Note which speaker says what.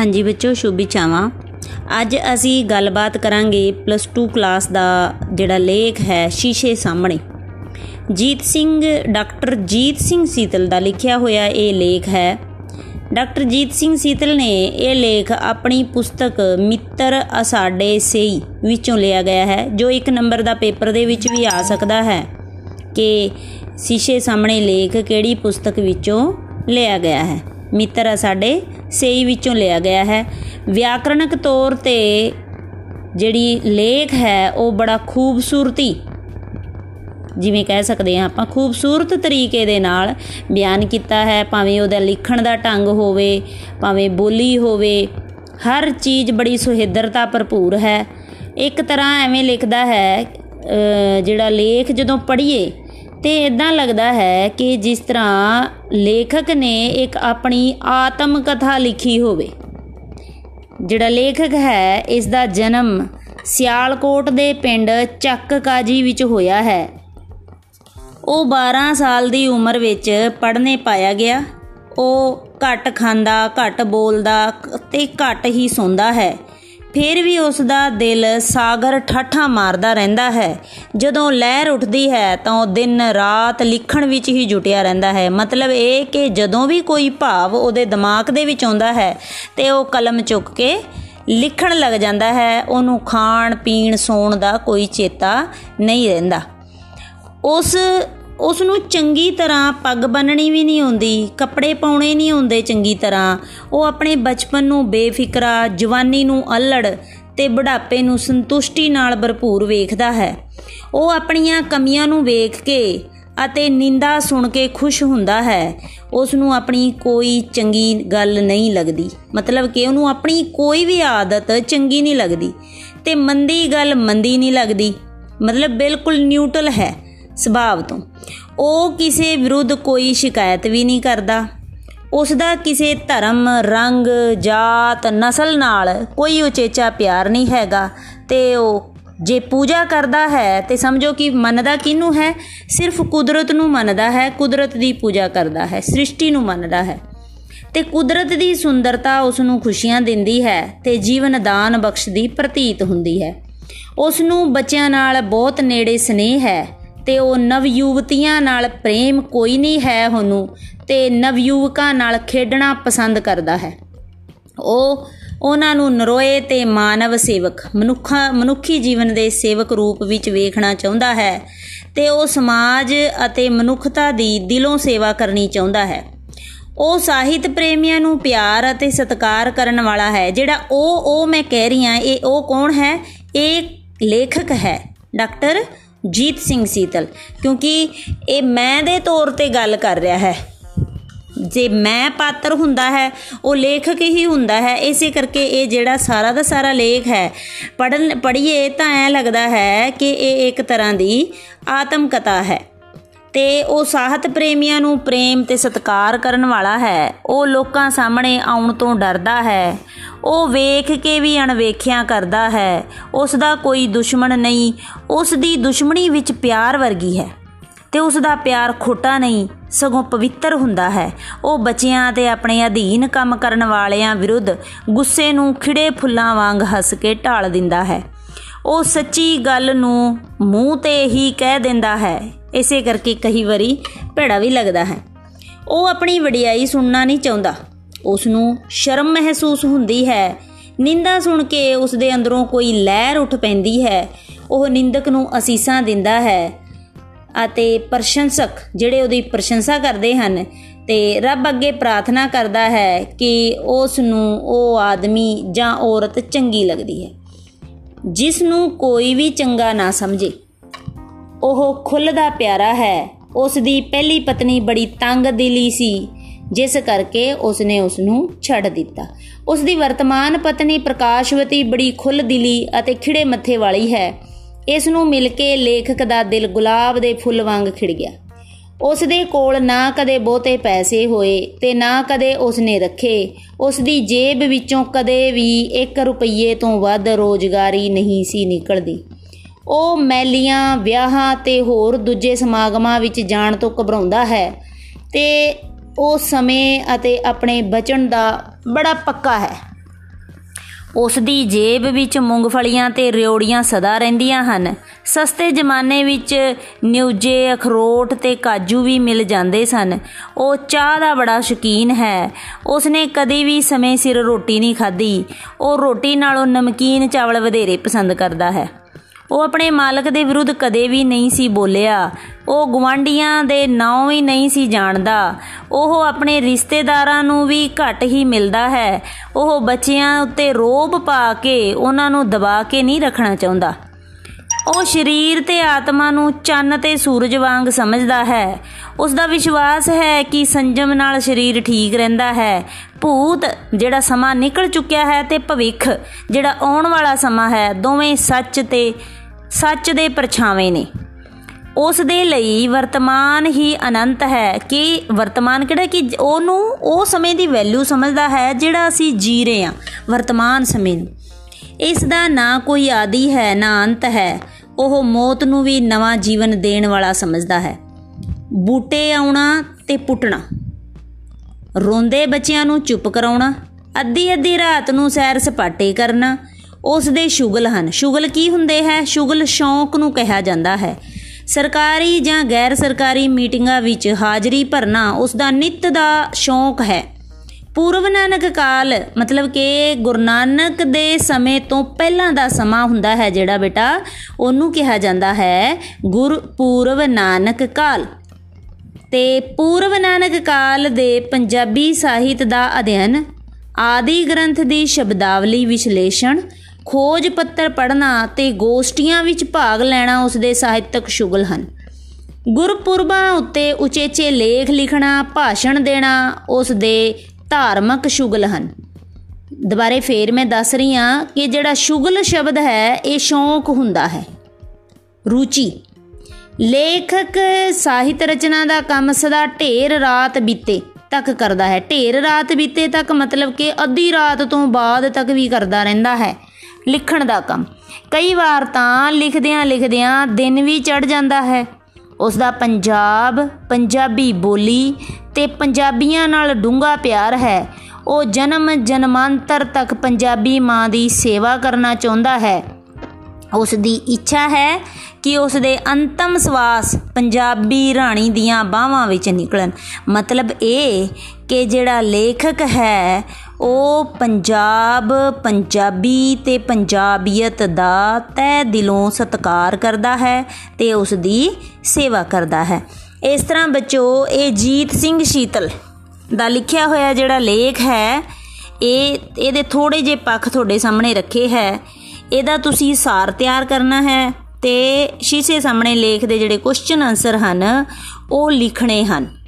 Speaker 1: ਹਾਂਜੀ ਬੱਚੋ, ਸ਼ੁਭ ਚਾਵਾਂ। ਅੱਜ ਅਸੀਂ ਗੱਲਬਾਤ ਕਰਾਂਗੇ ਪਲੱਸ 2 ਕਲਾਸ ਦਾ ਜਿਹੜਾ ਲੇਖ ਹੈ ਸ਼ੀਸ਼ੇ ਸਾਹਮਣੇ। ਜੀਤ ਸਿੰਘ, ਡਾਕਟਰ ਜੀਤ ਸਿੰਘ ਸੀਤਲ ਦਾ ਲਿਖਿਆ ਹੋਇਆ ਇਹ ਲੇਖ ਹੈ। ਡਾਕਟਰ ਜੀਤ ਸਿੰਘ ਸੀਤਲ ਨੇ ਇਹ ਲੇਖ ਆਪਣੀ ਪੁਸਤਕ ਮਿੱਤਰ ਅਸਾਡੇ ਸੇਈ ਵਿੱਚੋਂ ਲਿਆ ਗਿਆ ਹੈ, ਜੋ ਇੱਕ ਨੰਬਰ ਦਾ ਪੇਪਰ ਦੇ ਵਿੱਚ ਵੀ ਆ ਸਕਦਾ ਹੈ ਕਿ ਸ਼ੀਸ਼ੇ ਸਾਹਮਣੇ ਲੇਖ ਕਿਹੜੀ ਪੁਸਤਕ ਵਿੱਚੋਂ ਲਿਆ ਗਿਆ ਹੈ। ਮਿੱਤਰ ਸਾਡੇ ਸੇਈ ਵਿੱਚੋਂ ਲਿਆ ਗਿਆ ਹੈ। ਵਿਆਕਰਣਕ ਤੌਰ ਤੇ ਜਿਹੜੀ ਲੇਖ ਹੈ, ਉਹ ਬੜਾ ਖੂਬਸੂਰਤੀ, ਜਿਵੇਂ ਕਹਿ ਸਕਦੇ ਹਾਂ ਆਪਾਂ, ਖੂਬਸੂਰਤ ਤਰੀਕੇ ਦੇ ਨਾਲ ਬਿਆਨ ਕੀਤਾ ਹੈ। ਭਾਵੇਂ ਉਹਦਾ ਲਿਖਣ ਦਾ ਢੰਗ ਹੋਵੇ, ਭਾਵੇਂ ਬੋਲੀ ਹੋਵੇ, ਹਰ ਚੀਜ਼ ਬੜੀ ਸੁਹਿੱਦਰਤਾ ਭਰਪੂਰ ਹੈ। ਇੱਕ ਤਰ੍ਹਾਂ ਐਵੇਂ ਲਿਖਦਾ ਹੈ ਜਿਹੜਾ ਲੇਖ ਜਦੋਂ ਪੜ੍ਹੀਏ ਤੇ ਇਦਾਂ ਲੱਗਦਾ ਹੈ ਕਿ ਜਿਸ ਤਰ੍ਹਾਂ ਲੇਖਕ ਨੇ ਇੱਕ ਆਪਣੀ ਆਤਮ ਕਥਾ ਲਿਖੀ ਹੋਵੇ। ਜਿਹੜਾ ਲੇਖਕ ਹੈ ਇਸ ਦਾ ਜਨਮ ਸਿਆਲਕੋਟ ਦੇ ਪਿੰਡ ਚੱਕ ਕਾਜੀ ਵਿੱਚ ਹੋਇਆ ਹੈ। ਉਹ 12 ਸਾਲ ਦੀ ਉਮਰ ਵਿੱਚ ਪੜ੍ਹਨੇ ਪਾਇਆ ਗਿਆ। ਉਹ ਘੱਟ ਖਾਂਦਾ, ਘੱਟ ਬੋਲਦਾ ਤੇ ਘੱਟ ਹੀ ਸੌਂਦਾ ਹੈ। ਫਿਰ ਵੀ ਉਸ ਦਾ ਦਿਲ ਸਾਗਰ ਠਾਠਾ ਮਾਰਦਾ ਰਹਿੰਦਾ ਹੈ। ਜਦੋਂ ਲਹਿਰ ਉੱਠਦੀ ਹੈ ਤਾਂ ਉਹ ਦਿਨ ਰਾਤ ਲਿਖਣ ਵਿੱਚ ਹੀ ਜੁਟਿਆ ਰਹਿੰਦਾ ਹੈ। ਮਤਲਬ ਇਹ ਕਿ ਜਦੋਂ ਵੀ ਕੋਈ ਭਾਵ ਉਹਦੇ ਦਿਮਾਗ ਦੇ ਵਿੱਚ ਆਉਂਦਾ ਹੈ ਤੇ ਉਹ ਕਲਮ ਚੁੱਕ ਕੇ ਲਿਖਣ ਲੱਗ ਜਾਂਦਾ ਹੈ, ਉਹਨੂੰ ਖਾਣ, ਪੀਣ, ਸੌਣ ਦਾ ਕੋਈ ਚੇਤਾ ਨਹੀਂ ਰਹਿੰਦਾ। ਉਸ ਉਸ ਨੂੰ ਚੰਗੀ ਤਰ੍ਹਾਂ ਪੱਗ ਬੰਨਣੀ ਵੀ ਨਹੀਂ ਆਉਂਦੀ, ਕੱਪੜੇ ਪਾਉਣੇ ਨਹੀਂ ਆਉਂਦੇ ਚੰਗੀ ਤਰ੍ਹਾਂ। ਉਹ ਆਪਣੇ ਬਚਪਨ ਨੂੰ ਬੇਫਿਕਰਾ, ਜਵਾਨੀ ਨੂੰ ਅਲੜ ਤੇ ਬੁਢਾਪੇ ਨੂੰ ਸੰਤੁਸ਼ਟੀ ਨਾਲ ਭਰਪੂਰ ਵੇਖਦਾ ਹੈ। ਉਹ ਆਪਣੀਆਂ ਕਮੀਆਂ ਨੂੰ ਵੇਖ ਕੇ ਅਤੇ ਨਿੰਦਾ ਸੁਣ ਕੇ ਖੁਸ਼ ਹੁੰਦਾ ਹੈ। ਉਸ ਨੂੰ ਆਪਣੀ ਕੋਈ ਚੰਗੀ ਗੱਲ ਨਹੀਂ ਲੱਗਦੀ। ਮਤਲਬ ਕਿ ਉਹਨੂੰ ਆਪਣੀ ਕੋਈ ਵੀ ਆਦਤ ਚੰਗੀ ਨਹੀਂ ਲੱਗਦੀ ਤੇ ਮੰਦੀ ਗੱਲ ਮੰਦੀ ਨਹੀਂ ਲੱਗਦੀ। ਮਤਲਬ ਬਿਲਕੁਲ ਨਿਊਟਰਲ ਹੈ। ਸੁਭਾਅ ਤੋਂ। ਉਹ ਕਿਸੇ ਵਿਰੁੱਧ ਕੋਈ ਸ਼ਿਕਾਇਤ ਵੀ ਨਹੀਂ ਕਰਦਾ। ਉਸ ਦਾ ਕਿਸੇ ਧਰਮ, ਰੰਗ, ਜਾਤ, ਨਸਲ ਨਾਲ ਕੋਈ ਉਚੇਚਾ ਪਿਆਰ ਨਹੀਂ ਹੈਗਾ ਤੇ ਉਹ ਜੇ ਪੂਜਾ ਕਰਦਾ ਹੈ ਤੇ ਸਮਝੋ ਕਿ ਮੰਨਦਾ ਕਿਹਨੂੰ ਹੈ? ਸਿਰਫ ਕੁਦਰਤ ਨੂੰ ਮੰਨਦਾ ਹੈ, ਕੁਦਰਤ ਦੀ ਪੂਜਾ ਕਰਦਾ ਹੈ, ਸ੍ਰਿਸ਼ਟੀ ਨੂੰ ਮੰਨਦਾ ਹੈ। ਤੇ ਕੁਦਰਤ ਦੀ ਸੁੰਦਰਤਾ ਉਸ ਨੂੰ ਖੁਸ਼ੀਆਂ ਦਿੰਦੀ ਹੈ ਤੇ ਜੀਵਨ ਦਾਨ ਬਖਸ਼ਦੀ ਪ੍ਰਤੀਤ ਹੁੰਦੀ ਹੈ। ਉਸ ਨੂੰ ਬੱਚਿਆਂ ਨਾਲ ਬਹੁਤ ਨੇੜੇ ਸਨੇਹ ਹੈ। ਤੇ ਉਹ ਨਵਯੁਵਤੀਆਂ ਨਾਲ ਪ੍ਰੇਮ ਕੋਈ ਨਹੀਂ ਹੈ ਉਹਨੂੰ ਤੇ ਨਵਯੁਵਕਾਂ ਨਾਲ ਖੇਡਣਾ ਪਸੰਦ ਕਰਦਾ ਹੈ। ਉਹ ਉਹਨਾਂ ਨੂੰ ਨਰੋਏ ਤੇ ਮਾਨਵ ਸੇਵਕ, ਮਨੁੱਖਾ, ਮਨੁੱਖੀ ਜੀਵਨ ਦੇ ਸੇਵਕ ਰੂਪ ਵਿੱਚ ਵੇਖਣਾ ਚਾਹੁੰਦਾ ਹੈ ਤੇ ਉਹ ਸਮਾਜ ਅਤੇ ਮਨੁੱਖਤਾ ਦੀ ਦਿਲੋਂ ਸੇਵਾ ਕਰਨੀ ਚਾਹੁੰਦਾ ਹੈ। ਉਹ ਸਾਹਿਤ ਪ੍ਰੇਮੀਆਂ ਨੂੰ ਪਿਆਰ ਅਤੇ ਸਤਿਕਾਰ ਕਰਨ ਵਾਲਾ ਹੈ। ਜਿਹੜਾ ਉਹ ਉਹ ਮੈਂ ਕਹਿ ਰਹੀ ਹਾਂ, ਇਹ ਉਹ ਕੌਣ ਹੈ? ਇਹ ਲੇਖਕ ਹੈ। ਡਾਕਟਰ ਜੀਤ ਸਿੰਘ ਸੀਤਲ, ਕਿਉਂਕਿ ਇਹ ਮੈਂ ਦੇ ਤੌਰ ਤੇ ਗੱਲ ਕਰ ਰਿਹਾ ਹੈ। ਜੇ ਮੈਂ ਪਾਤਰ ਹੁੰਦਾ ਹੈ, ਉਹ ਲੇਖਕ ਹੀ ਹੁੰਦਾ ਹੈ, ਇਸੇ ਕਰਕੇ ਇਹ ਜਿਹੜਾ ਸਾਰਾ ਦਾ ਸਾਰਾ ਲੇਖ ਹੈ ਪੜਨ ਪੜ੍ਹੀਏ ਤਾਂ ਐ ਲੱਗਦਾ ਹੈ ਕਿ ਇਹ ਇੱਕ ਤਰ੍ਹਾਂ ਦੀ ਆਤਮ ਕਥਾ ਹੈ। ਤੇ ਉਹ ਸਾਹਿਤ ਪ੍ਰੇਮੀਆਂ ਨੂੰ ਪ੍ਰੇਮ ਤੇ ਸਤਿਕਾਰ ਕਰਨ ਵਾਲਾ ਹੈ। ਉਹ ਲੋਕਾਂ ਸਾਹਮਣੇ ਆਉਣ ਤੋਂ ਡਰਦਾ ਹੈ। ਉਹ ਵੇਖ ਕੇ ਵੀ ਅਣਵੇਖਿਆ ਕਰਦਾ ਹੈ। ਉਸ ਦਾ ਕੋਈ ਦੁਸ਼ਮਣ ਨਹੀਂ। ਉਸ ਦੀ ਦੁਸ਼ਮਣੀ ਵਿੱਚ ਪਿਆਰ ਵਰਗੀ ਹੈ। ਤੇ ਉਸ ਦਾ ਪਿਆਰ ਖੋਟਾ ਨਹੀਂ, ਸਗੋਂ ਪਵਿੱਤਰ ਹੁੰਦਾ ਹੈ। ਉਹ ਬੱਚਿਆਂ ਤੇ ਆਪਣੇ ਅਧੀਨ ਕੰਮ ਕਰਨ ਵਾਲਿਆਂ ਵਿਰੁੱਧ ਗੁੱਸੇ ਨੂੰ ਖਿੜੇ ਫੁੱਲਾਂ ਵਾਂਗ ਹੱਸ ਕੇ ਢਾਲ ਦਿੰਦਾ ਹੈ। ਉਹ ਸੱਚੀ ਗੱਲ ਨੂੰ ਮੂੰਹ ਤੇ ਹੀ ਕਹਿ ਦਿੰਦਾ ਹੈ। ਇਸੇ ਕਰਕੇ ਕਈ ਵਾਰੀ ਭੇੜਾ ਵੀ ਲੱਗਦਾ ਹੈ। ਉਹ ਆਪਣੀ ਵਡਿਆਈ ਸੁਣਨਾ ਨਹੀਂ ਚਾਹੁੰਦਾ। ਉਸ ਨੂੰ ਸ਼ਰਮ ਮਹਿਸੂਸ ਹੁੰਦੀ ਹੈ। ਨਿੰਦਾ ਸੁਣ ਕੇ ਉਸ ਦੇ ਅੰਦਰੋਂ ਕੋਈ ਲਹਿਰ ਉੱਠ ਪੈਂਦੀ ਹੈ। ਉਹ ਨਿੰਦਕ ਨੂੰ ਅਸੀਸਾਂ ਦਿੰਦਾ ਹੈ ਅਤੇ ਪ੍ਰਸ਼ੰਸਕ ਜਿਹੜੇ ਉਹਦੀ ਪ੍ਰਸ਼ੰਸਾ ਕਰਦੇ ਹਨ ਤੇ ਰੱਬ ਅੱਗੇ ਪ੍ਰਾਰਥਨਾ ਕਰਦਾ ਹੈ ਕਿ ਉਸ ਨੂੰ ਉਹ ਆਦਮੀ ਜਾਂ ਔਰਤ ਚੰਗੀ ਲੱਗਦੀ ਹੈ। ਜਿਸ ਨੂੰ ਕੋਈ ਵੀ ਚੰਗਾ ਨਾ ਸਮਝੇ। ਉਹ ਖੁੱਲਦਾ ਪਿਆਰਾ ਹੈ। ਉਸ ਦੀ ਪਹਿਲੀ ਪਤਨੀ ਬੜੀ ਤੰਗ ਦਿਲੀ ਸੀ, ਜਿਸ ਕਰਕੇ ਉਸ ਨੇ ਉਸ ਨੂੰ ਛੱਡ ਦਿੱਤਾ। ਉਸ ਦੀ ਵਰਤਮਾਨ ਪਤਨੀ ਪ੍ਰਕਾਸ਼ਵਤੀ ਬੜੀ ਖੁੱਲ ਦਿਲੀ ਅਤੇ ਖਿੜੇ ਮੱਥੇ ਵਾਲੀ ਹੈ। ਇਸ ਨੂੰ ਮਿਲ ਕੇ ਲੇਖਕ ਦਾ ਦਿਲ ਗੁਲਾਬ ਦੇ ਫੁੱਲ ਵਾਂਗ ਖਿੜ ਗਿਆ। ਉਸ ਦੇ ਕੋਲ ਨਾ ਕਦੇ ਬਹੁਤੇ ਪੈਸੇ ਹੋਏ ਤੇ ਨਾ ਕਦੇ ਉਸ ਨੇ ਰੱਖੇ। ਉਸ ਦੀ ਜੇਬ ਵਿੱਚੋਂ ਕਦੇ ਵੀ 1 ਰੁਪਏ ਤੋਂ ਵੱਧ ਰੋਜ਼ਗਾਰੀ ਨਹੀਂ ਸੀ ਨਿਕਲਦੀ। ਉਹ ਮੈਲੀਆਂ, ਵਿਆਹਾਂ ਤੇ ਹੋਰ ਦੂਜੇ ਸਮਾਗਮਾਂ ਵਿੱਚ ਜਾਣ ਤੋਂ ਘਬਰਾਉਂਦਾ ਹੈ ਤੇ ਉਹ ਸਮੇਂ ਅਤੇ ਆਪਣੇ ਬਚਨ ਦਾ ਬੜਾ ਪੱਕਾ ਹੈ। ਉਸ ਦੀ ਜੇਬ ਵਿੱਚ ਮੂੰਗਫਲੀਆਂ ਤੇ ਰਿਉੜੀਆਂ ਸਦਾ ਰਹਿੰਦੀਆਂ ਹਨ। ਸਸਤੇ ਜ਼ਮਾਨੇ ਵਿੱਚ ਨਿਊਜੇ, ਅਖਰੋਟ ਤੇ ਕਾਜੂ ਵੀ ਮਿਲ ਜਾਂਦੇ ਸਨ। ਉਹ ਚਾਹ ਦਾ ਬੜਾ ਸ਼ੌਕੀਨ ਹੈ। ਉਸਨੇ ਕਦੇ ਵੀ ਸਮੇਂ ਸਿਰ ਰੋਟੀ ਨਹੀਂ ਖਾਧੀ। ਉਹ ਰੋਟੀ ਨਾਲੋਂ ਨਮਕੀਨ ਚਾਵਲ ਵਧੇਰੇ ਪਸੰਦ ਕਰਦਾ ਹੈ। ਉਹ ਆਪਣੇ ਮਾਲਕ ਦੇ ਵਿਰੁੱਧ ਕਦੇ ਵੀ ਨਹੀਂ ਸੀ ਬੋਲਿਆ। ਉਹ ਗਵਾਂਡੀਆਂ ਦੇ ਨਾਂ ਵੀ ਨਹੀਂ ਸੀ ਜਾਣਦਾ। ਉਹ ਆਪਣੇ ਰਿਸ਼ਤੇਦਾਰਾਂ ਨੂੰ ਵੀ ਘੱਟ ਹੀ ਮਿਲਦਾ ਹੈ। ਉਹ ਬੱਚਿਆਂ ਉੱਤੇ ਰੋਬ ਪਾ ਕੇ ਉਹਨਾਂ ਨੂੰ ਦਬਾ ਕੇ ਨਹੀਂ ਰੱਖਣਾ ਚਾਹੁੰਦਾ। ਉਹ ਸਰੀਰ ਤੇ ਆਤਮਾ ਨੂੰ ਚੰਨ ਤੇ ਸੂਰਜ ਵਾਂਗ ਸਮਝਦਾ ਹੈ। ਉਸ ਦਾ ਵਿਸ਼ਵਾਸ ਹੈ ਕਿ ਸੰਜਮ ਨਾਲ ਸਰੀਰ ਠੀਕ ਰਹਿੰਦਾ ਹੈ। ਭੂਤ, ਜਿਹੜਾ ਸਮਾਂ ਨਿਕਲ ਚੁੱਕਿਆ ਹੈ ਤੇ ਭਵਿੱਖ, ਜਿਹੜਾ ਆਉਣ ਵਾਲਾ ਸਮਾਂ ਹੈ, ਦੋਵੇਂ ਸੱਚ ਤੇ ਸੱਚ ਦੇ ਪਰਛਾਵੇਂ ਨੇ। ਉਸ ਦੇ ਲਈ ਵਰਤਮਾਨ ਹੀ ਅਨੰਤ ਹੈ ਕਿ ਵਰਤਮਾਨ ਕਿਹੜਾ ਕਿ ਉਹਨੂੰ ਉਹ ਸਮੇਂ ਦੀ ਵੈਲਿਊ ਸਮਝਦਾ ਹੈ ਜਿਹੜਾ ਅਸੀਂ ਜੀ ਰਹੇ ਹਾਂ, ਵਰਤਮਾਨ ਸਮੇਂ ਨੂੰ। ਇਸ ਦਾ ਨਾ ਕੋਈ ਆਦੀ ਹੈ, ਨਾ ਅੰਤ ਹੈ। ਉਹ ਮੌਤ ਨੂੰ ਵੀ ਨਵਾਂ ਜੀਵਨ ਦੇਣ ਵਾਲਾ ਸਮਝਦਾ ਹੈ। ਬੂਟੇ ਆਉਣਾ ਤੇ ਪੁੱਟਣਾ। ਰੋਂਦੇ ਬੱਚਿਆਂ ਨੂੰ ਚੁੱਪ ਕਰਾਉਣਾ। ਅੱਧੀ ਅੱਧੀ ਰਾਤ ਨੂੰ ਸੈਰ ਸਪਾਟੇ ਕਰਨਾ। ਉਸ ਦੇ ਸ਼ੁਗਲ ਹਨ। ਸ਼ੁਗਲ ਕੀ ਹੁੰਦੇ ਹੈ? ਸ਼ੁਗਲ ਸ਼ੌਂਕ ਨੂੰ ਕਿਹਾ ਜਾਂਦਾ ਹੈ। ਸਰਕਾਰੀ ਜਾਂ ਗੈਰ ਸਰਕਾਰੀ ਮੀਟਿੰਗਾਂ ਵਿੱਚ ਹਾਜ਼ਰੀ ਭਰਨਾ ਉਸ ਦਾ ਨਿੱਤ ਦਾ ਸ਼ੌਂਕ ਹੈ। ਪੂਰਵ ਨਾਨਕ ਕਾਲ ਮਤਲਬ ਕਿ ਗੁਰੂ ਨਾਨਕ ਦੇ ਸਮੇਂ ਤੋਂ ਪਹਿਲਾਂ ਦਾ ਸਮਾਂ ਹੁੰਦਾ ਹੈ ਜਿਹੜਾ ਬੇਟਾ, ਉਹਨੂੰ ਕਿਹਾ ਜਾਂਦਾ ਹੈ ਗੁਰ ਪੂਰਵ ਨਾਨਕ ਕਾਲ। ਤੇ ਪੂਰਵ ਨਾਨਕ ਕਾਲ ਦੇ ਪੰਜਾਬੀ ਸਾਹਿਤ ਦਾ ਅਧਿਐਨ ਆਦੀ ਗ੍ਰੰਥ ਦੀ ਸ਼ਬਦਾਵਲੀ ਵਿਸ਼ਲੇਸ਼ਣ ਖੋਜ ਪੱਤਰ ਪੜ੍ਹਨਾ ਤੇ ਗੋਸ਼ਟੀਆਂ ਵਿੱਚ ਭਾਗ ਲੈਣਾ ਉਸ ਦੇ ਸਾਹਿਤਕ ਸ਼ੁਗਲ ਹਨ। ਗੁਰਪੁਰਬਾਂ ਉੱਤੇ ਉਚੇਚੇ ਲੇਖ ਲਿਖਣਾ, ਭਾਸ਼ਣ ਦੇਣਾ ਉਸ ਦੇ ਧਾਰਮਿਕ ਸ਼ੁਗਲ ਹਨ। ਦੁਬਾਰੇ ਫੇਰ ਮੈਂ ਦੱਸ ਰਹੀ ਹਾਂ ਕਿ ਜਿਹੜਾ ਸ਼ੁਗਲ ਸ਼ਬਦ ਹੈ, ਇਹ ਸ਼ੌਂਕ ਹੁੰਦਾ ਹੈ। ਰੁਚੀ। ਲੇਖਕ ਸਾਹਿਤ ਰਚਨਾ ਦਾ ਕੰਮ ਸਦਾ ਢੇਰ ਰਾਤ ਬੀਤੇ ਤੱਕ ਕਰਦਾ ਹੈ। ਢੇਰ ਰਾਤ ਬੀਤੇ ਤੱਕ ਮਤਲਬ ਕਿ ਅੱਧੀ ਰਾਤ ਤੋਂ ਬਾਅਦ ਤੱਕ ਵੀ ਕਰਦਾ ਰਹਿੰਦਾ ਹੈ। ਲਿਖਣ ਦਾ ਕੰਮ। ਕਈ ਵਾਰ ਤਾਂ ਲਿਖਦਿਆਂ ਲਿਖਦਿਆਂ ਦਿਨ ਵੀ ਚੜ ਜਾਂਦਾ ਹੈ। ਉਸ ਦਾ ਪੰਜਾਬ, ਪੰਜਾਬੀ ਬੋਲੀ ਤੇ ਪੰਜਾਬੀਆਂ ਨਾਲ ਡੂੰਘਾ ਪਿਆਰ ਹੈ। ਉਹ ਜਨਮ ਜਨਮਾਂਤਰ ਤੱਕ ਪੰਜਾਬੀ ਮਾਂ ਦੀ ਸੇਵਾ ਕਰਨਾ ਚਾਹੁੰਦਾ ਹੈ। ਉਸ ਦੀ ਇੱਛਾ ਹੈ ਕਿ ਉਸ ਦੇ ਅੰਤਮ ਸਵਾਸ ਪੰਜਾਬੀ ਰਾਣੀ ਦੀਆਂ ਬਾਹਾਂ ਵਿੱਚ ਨਿਕਲਣ। ਮਤਲਬ ਇਹ ਕਿ ਜਿਹੜਾ ਲੇਖਕ ਹੈ ਉਹ ਪੰਜਾਬ, ਪੰਜਾਬੀ ਤੇ ਪੰਜਾਬੀਅਤ ਦਾ ਤਹਿ ਦਿਲੋਂ ਸਤਿਕਾਰ ਕਰਦਾ ਹੈ ਤੇ ਉਸ ਦੀ ਸੇਵਾ ਕਰਦਾ ਹੈ। ਇਸ ਤਰ੍ਹਾਂ ਬੱਚੋ, ਇਹ ਜੀਤ ਸਿੰਘ ਸ਼ੀਤਲ ਦਾ ਲਿਖਿਆ ਹੋਇਆ ਜਿਹੜਾ ਲੇਖ ਹੈ, ਇਹ, ਇਹਦੇ ਥੋੜੇ ਜਿਹੇ ਪੱਖ ਤੁਹਾਡੇ ਸਾਹਮਣੇ ਰੱਖੇ ਹੈ। ਇਹਦਾ ਤੁਸੀਂ ਸਾਰ ਤਿਆਰ ਕਰਨਾ ਹੈ ਤੇ ਸ਼ੀਸ਼ੇ ਸਾਹਮਣੇ ਲੇਖ ਦੇ ਜਿਹੜੇ ਕੁਐਸਚਨ ਆਨਸਰ ਹਨ, ਉਹ ਲਿਖਣੇ ਹਨ।